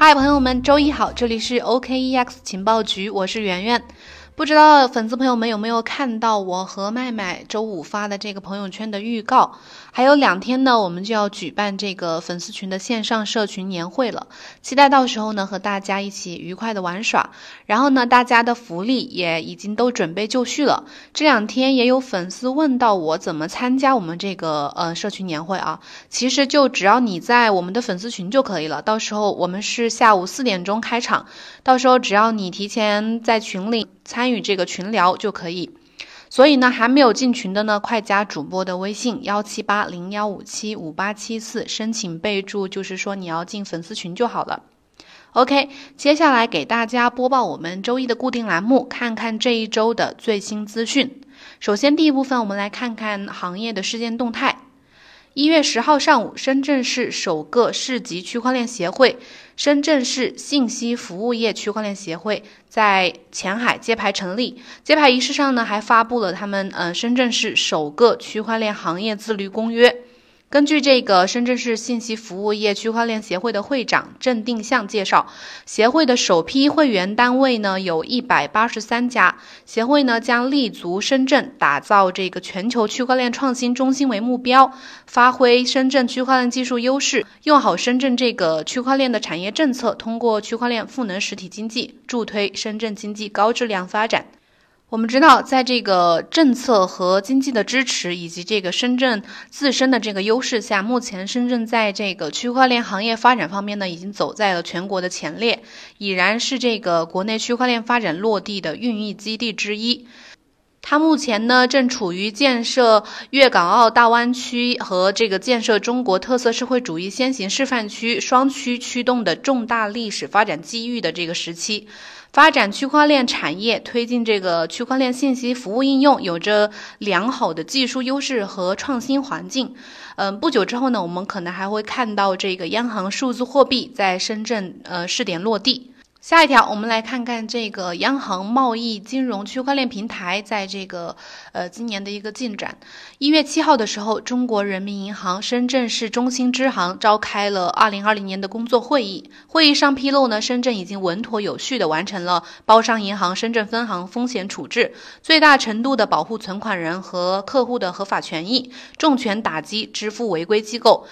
嗨，朋友们，周一好，这里是 OKEX 情报局，我是圆圆。不知道粉丝朋友们有没有看到我和麦麦周五发的这个朋友圈的预告？还有两天呢，我们就要举办这个粉丝群的线上社群年会了，期待到时候呢和大家一起愉快的玩耍。然后呢，大家的福利也已经都准备就绪了。这两天也有粉丝问到我怎么参加我们这个呃社群年会啊？其实就只要你在我们的粉丝群就可以了。到时候我们是下午四点钟开场，到时候只要你提前在群里参与这个群聊就可以。所以呢，还没有进群的呢，快加主播的微信幺七八零幺五七五八七四，申请备注，就是说你要进粉丝群就好了。OK，接下来给大家播报我们周一的固定栏目，看看这一周的最新资讯。首先，第一部分我们来看看行业的事件动态。一月十号上午，深圳市首个市级区块链协会——深圳市信息服务业区块链协会，在前海揭牌成立。揭牌仪式上呢，还发布了他们呃深圳市首个区块链行业自律公约。根据这个深圳市信息服务业区块链协会的会长郑定向介绍，协会的首批会员单位呢有一百八十三家。协会呢将立足深圳，打造这个全球区块链创新中心为目标，发挥深圳区块链技术优势，用好深圳这个区块链的产业政策，通过区块链赋能实体经济，助推深圳经济高质量发展。我们知道，在这个政策和经济的支持，以及这个深圳自身的这个优势下，目前深圳在这个区块链行业发展方面呢，已经走在了全国的前列，已然是这个国内区块链发展落地的孕育基地之一。它目前呢，正处于建设粤港澳大湾区和这个建设中国特色社会主义先行示范区双区驱动的重大历史发展机遇的这个时期。发展区块链产业，推进这个区块链信息服务应用，有着良好的技术优势和创新环境。嗯，不久之后呢，我们可能还会看到这个央行数字货币在深圳呃试点落地。下一条，我们来看看这个央行贸易金融区块链平台在这个呃今年的一个进展。一月七号的时候，中国人民银行深圳市中心支行召开了二零二零年的工作会议。会议上披露呢，深圳已经稳妥有序的完成了包商银行深圳分行风险处置，最大程度的保护存款人和客户的合法权益，重拳打击支付违规机构。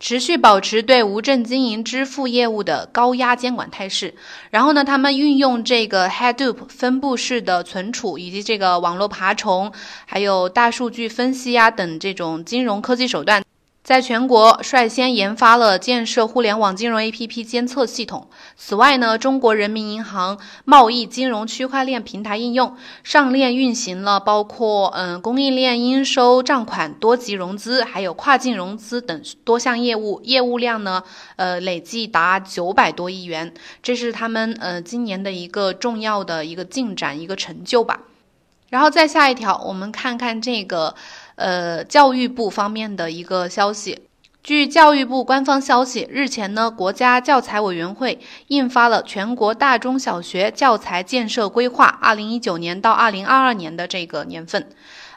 持续保持对无证经营支付业务的高压监管态势，然后呢，他们运用这个 Hadoop 分布式的存储，以及这个网络爬虫，还有大数据分析呀等这种金融科技手段。在全国率先研发了建设互联网金融 APP 监测系统。此外呢，中国人民银行贸易金融区块链平台应用上链运行了包括嗯供应链应收账款、多级融资，还有跨境融资等多项业务，业务量呢呃累计达九百多亿元。这是他们呃今年的一个重要的一个进展、一个成就吧。然后再下一条，我们看看这个。呃，教育部方面的一个消息，据教育部官方消息，日前呢，国家教材委员会印发了全国大中小学教材建设规划（二零一九年到二零二二年的这个年份）。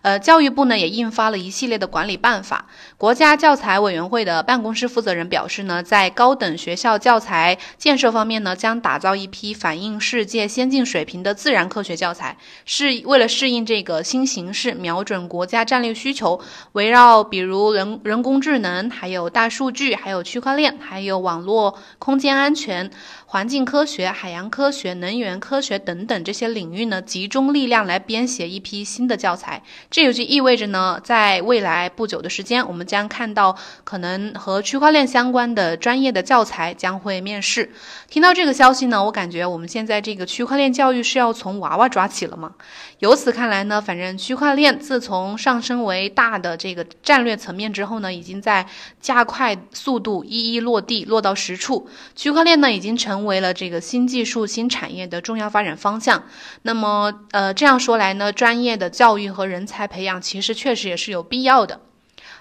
呃，教育部呢也印发了一系列的管理办法。国家教材委员会的办公室负责人表示呢，在高等学校教材建设方面呢，将打造一批反映世界先进水平的自然科学教材，是为了适应这个新形势，瞄准国家战略需求，围绕比如人人工智能、还有大数据、还有区块链、还有网络空间安全。环境科学、海洋科学、能源科学等等这些领域呢，集中力量来编写一批新的教材。这也就意味着呢，在未来不久的时间，我们将看到可能和区块链相关的专业的教材将会面世。听到这个消息呢，我感觉我们现在这个区块链教育是要从娃娃抓起了吗？由此看来呢，反正区块链自从上升为大的这个战略层面之后呢，已经在加快速度一一落地，落到实处。区块链呢，已经成。成为了这个新技术、新产业的重要发展方向。那么，呃，这样说来呢，专业的教育和人才培养其实确实也是有必要的。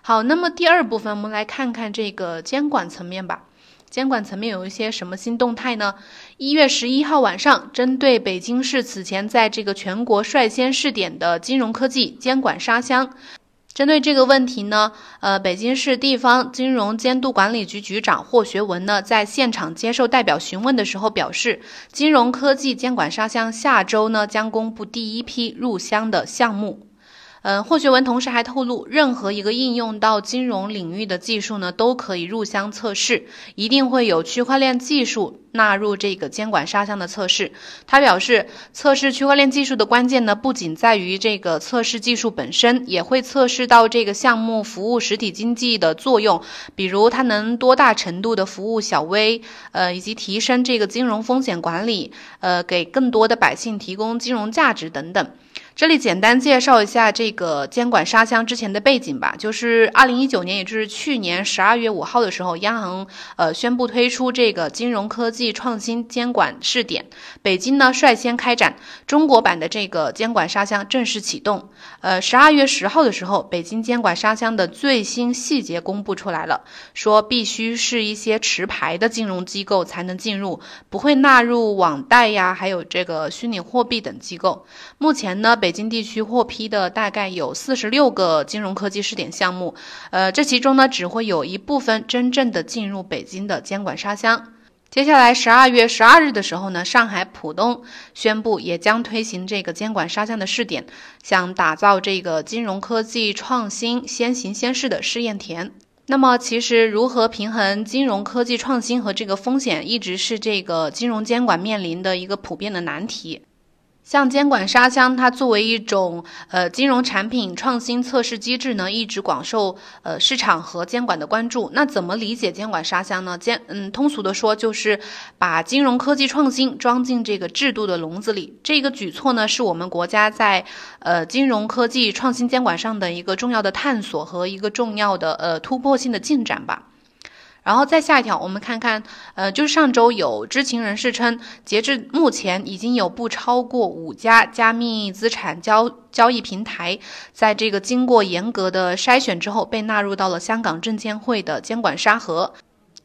好，那么第二部分，我们来看看这个监管层面吧。监管层面有一些什么新动态呢？一月十一号晚上，针对北京市此前在这个全国率先试点的金融科技监管沙箱。针对这个问题呢，呃，北京市地方金融监督管理局局长霍学文呢，在现场接受代表询问的时候表示，金融科技监管沙箱下周呢将公布第一批入箱的项目。嗯，霍学文同时还透露，任何一个应用到金融领域的技术呢，都可以入箱测试，一定会有区块链技术纳入这个监管沙箱的测试。他表示，测试区块链技术的关键呢，不仅在于这个测试技术本身，也会测试到这个项目服务实体经济的作用，比如它能多大程度的服务小微，呃，以及提升这个金融风险管理，呃，给更多的百姓提供金融价值等等。这里简单介绍一下这个监管沙箱之前的背景吧，就是二零一九年，也就是去年十二月五号的时候，央行呃宣布推出这个金融科技创新监管试点，北京呢率先开展中国版的这个监管沙箱正式启动。呃，十二月十号的时候，北京监管沙箱的最新细节公布出来了，说必须是一些持牌的金融机构才能进入，不会纳入网贷呀，还有这个虚拟货币等机构。目前呢，北北京地区获批的大概有四十六个金融科技试点项目，呃，这其中呢，只会有一部分真正的进入北京的监管沙箱。接下来十二月十二日的时候呢，上海浦东宣布也将推行这个监管沙箱的试点，想打造这个金融科技创新先行先试的试验田。那么，其实如何平衡金融科技创新和这个风险，一直是这个金融监管面临的一个普遍的难题。像监管沙箱，它作为一种呃金融产品创新测试机制呢，一直广受呃市场和监管的关注。那怎么理解监管沙箱呢？监嗯，通俗的说，就是把金融科技创新装进这个制度的笼子里。这个举措呢，是我们国家在呃金融科技创新监管上的一个重要的探索和一个重要的呃突破性的进展吧。然后再下一条，我们看看，呃，就是上周有知情人士称，截至目前已经有不超过五家加密资产交交易平台，在这个经过严格的筛选之后，被纳入到了香港证监会的监管沙盒。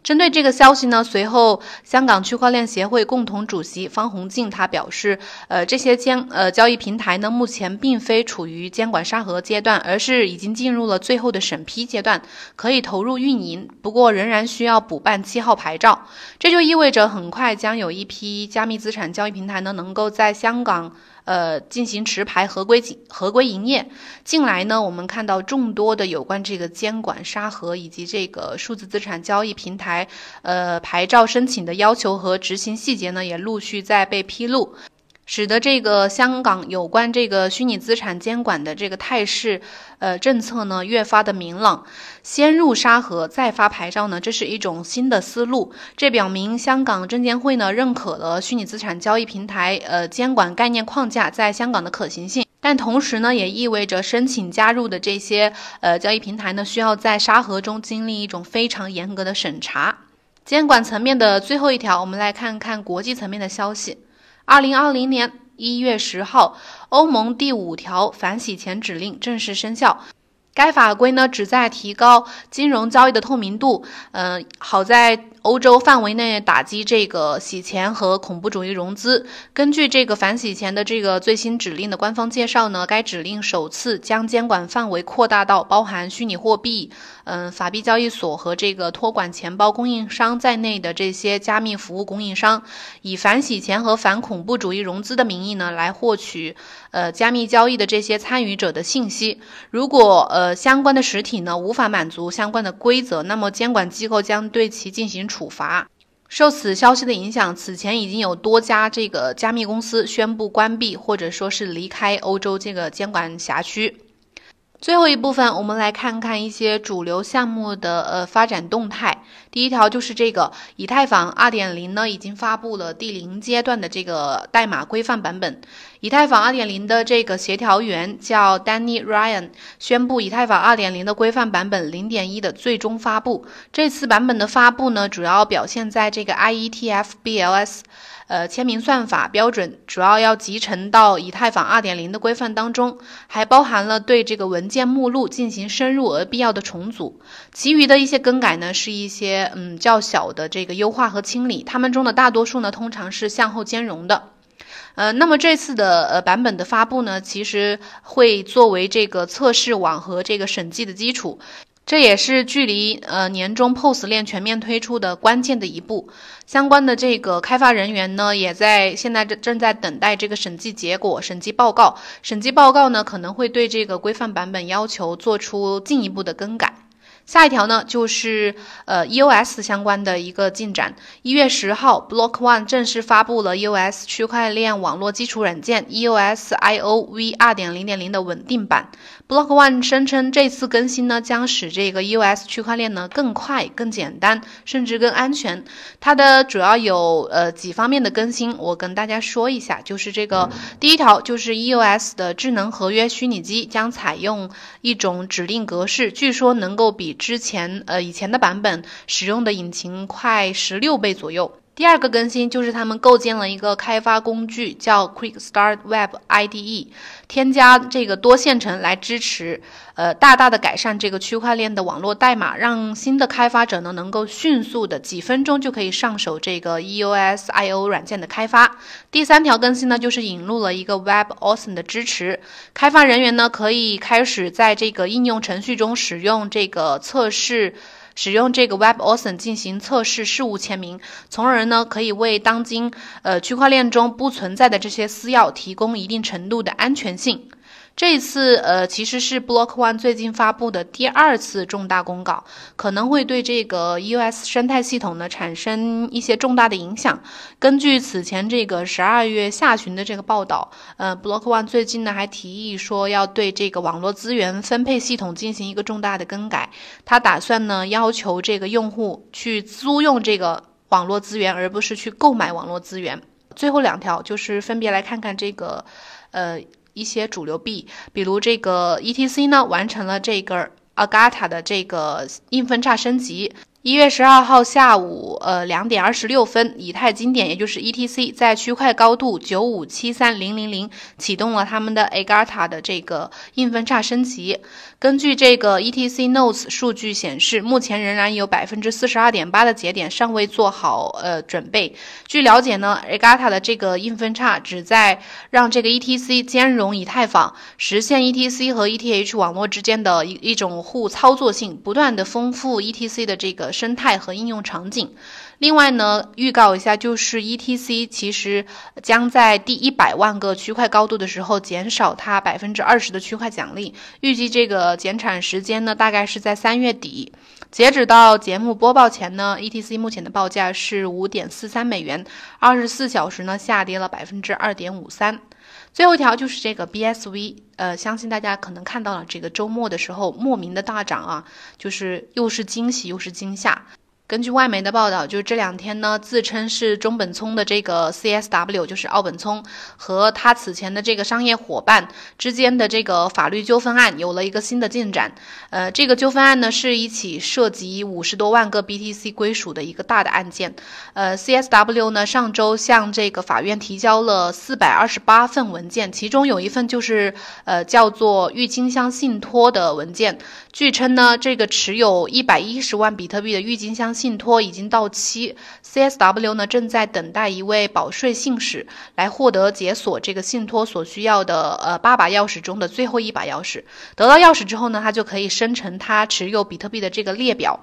针对这个消息呢，随后香港区块链协会共同主席方洪静他表示，呃，这些监呃交易平台呢，目前并非处于监管沙盒阶段，而是已经进入了最后的审批阶段，可以投入运营，不过仍然需要补办七号牌照。这就意味着很快将有一批加密资产交易平台呢，能够在香港。呃，进行持牌合规合规营业。近来呢，我们看到众多的有关这个监管沙盒以及这个数字资产交易平台，呃，牌照申请的要求和执行细节呢，也陆续在被披露。使得这个香港有关这个虚拟资产监管的这个态势，呃，政策呢越发的明朗。先入沙盒再发牌照呢，这是一种新的思路。这表明香港证监会呢认可了虚拟资产交易平台呃监管概念框架在香港的可行性。但同时呢，也意味着申请加入的这些呃交易平台呢，需要在沙盒中经历一种非常严格的审查。监管层面的最后一条，我们来看看国际层面的消息。二零二零年一月十号，欧盟第五条反洗钱指令正式生效。该法规呢，旨在提高金融交易的透明度，嗯，好在。欧洲范围内打击这个洗钱和恐怖主义融资。根据这个反洗钱的这个最新指令的官方介绍呢，该指令首次将监管范围扩大到包含虚拟货币、嗯法币交易所和这个托管钱包供应商在内的这些加密服务供应商，以反洗钱和反恐怖主义融资的名义呢，来获取呃加密交易的这些参与者的信息。如果呃相关的实体呢无法满足相关的规则，那么监管机构将对其进行。处罚。受此消息的影响，此前已经有多家这个加密公司宣布关闭，或者说是离开欧洲这个监管辖区。最后一部分，我们来看看一些主流项目的呃发展动态。第一条就是这个以太坊二点零呢，已经发布了第零阶段的这个代码规范版本。以太坊二点零的这个协调员叫 Danny Ryan，宣布以太坊二点零的规范版本零点一的最终发布。这次版本的发布呢，主要表现在这个 IETF BLS。呃，签名算法标准主要要集成到以太坊二点零的规范当中，还包含了对这个文件目录进行深入而必要的重组。其余的一些更改呢，是一些嗯较小的这个优化和清理，它们中的大多数呢，通常是向后兼容的。呃，那么这次的呃版本的发布呢，其实会作为这个测试网和这个审计的基础。这也是距离呃年终 POS 链全面推出的关键的一步，相关的这个开发人员呢，也在现在正正在等待这个审计结果、审计报告。审计报告呢，可能会对这个规范版本要求做出进一步的更改。下一条呢，就是呃 EOS 相关的一个进展。一月十号，Block One 正式发布了 EOS 区块链网络基础软件 EOS IO V 二点零点零的稳定版。Block One 声称，这次更新呢，将使这个 EOS 区块链呢更快、更简单，甚至更安全。它的主要有呃几方面的更新，我跟大家说一下，就是这个第一条，就是 EOS 的智能合约虚拟机将采用一种指令格式，据说能够比之前呃以前的版本使用的引擎快十六倍左右。第二个更新就是他们构建了一个开发工具，叫 Quick Start Web IDE，添加这个多线程来支持，呃，大大的改善这个区块链的网络代码，让新的开发者呢能够迅速的几分钟就可以上手这个 EOS IO 软件的开发。第三条更新呢就是引入了一个 Web Awesome 的支持，开发人员呢可以开始在这个应用程序中使用这个测试。使用这个 WebAuthn 进行测试事务签名，从而呢可以为当今呃区块链中不存在的这些私钥提供一定程度的安全性。这次，呃，其实是 Block One 最近发布的第二次重大公告，可能会对这个 US 生态系统呢产生一些重大的影响。根据此前这个十二月下旬的这个报道，呃，Block One 最近呢还提议说要对这个网络资源分配系统进行一个重大的更改。他打算呢要求这个用户去租用这个网络资源，而不是去购买网络资源。最后两条就是分别来看看这个，呃。一些主流币，比如这个 ETC 呢，完成了这个 Agata 的这个硬分叉升级。一月十二号下午，呃，两点二十六分，以太经典，也就是 ETC，在区块高度九五七三零零零启动了他们的 Agata 的这个硬分叉升级。根据这个 ETC Notes 数据显示，目前仍然有百分之四十二点八的节点尚未做好呃准备。据了解呢，Agata 的这个硬分叉旨在让这个 ETC 兼容以太坊，实现 ETC 和 ETH 网络之间的一一种互操作性，不断的丰富 ETC 的这个生态和应用场景。另外呢，预告一下，就是 ETC 其实将在第一百万个区块高度的时候减少它百分之二十的区块奖励，预计这个减产时间呢大概是在三月底。截止到节目播报前呢，ETC 目前的报价是五点四三美元，二十四小时呢下跌了百分之二点五三。最后一条就是这个 BSV，呃，相信大家可能看到了这个周末的时候莫名的大涨啊，就是又是惊喜又是惊吓。根据外媒的报道，就是这两天呢，自称是中本聪的这个 CSW，就是奥本聪和他此前的这个商业伙伴之间的这个法律纠纷案有了一个新的进展。呃，这个纠纷案呢是一起涉及五十多万个 BTC 归属的一个大的案件。呃，CSW 呢上周向这个法院提交了四百二十八份文件，其中有一份就是呃叫做郁金香信托的文件。据称呢，这个持有一百一十万比特币的郁金香信托已经到期，CSW 呢正在等待一位保税信使来获得解锁这个信托所需要的呃八把钥匙中的最后一把钥匙。得到钥匙之后呢，他就可以生成他持有比特币的这个列表。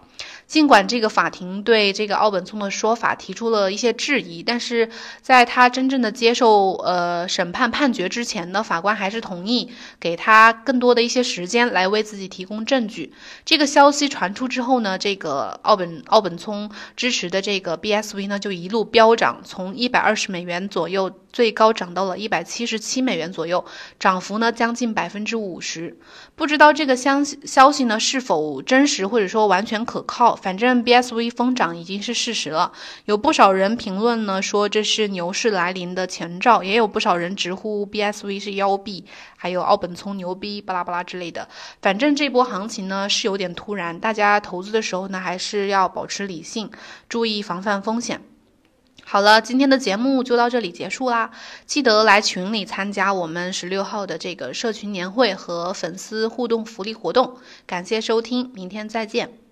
尽管这个法庭对这个奥本聪的说法提出了一些质疑，但是在他真正的接受呃审判判决之前呢，法官还是同意给他更多的一些时间来为自己提供证据。这个消息传出之后呢，这个奥本奥本聪支持的这个 BSV 呢就一路飙涨，从一百二十美元左右。最高涨到了一百七十七美元左右，涨幅呢将近百分之五十。不知道这个消息消息呢是否真实或者说完全可靠？反正 BSV 疯涨已经是事实了。有不少人评论呢说这是牛市来临的前兆，也有不少人直呼 BSV 是妖币，还有奥本聪牛逼巴拉巴拉之类的。反正这波行情呢是有点突然，大家投资的时候呢还是要保持理性，注意防范风险。好了，今天的节目就到这里结束啦！记得来群里参加我们十六号的这个社群年会和粉丝互动福利活动。感谢收听，明天再见。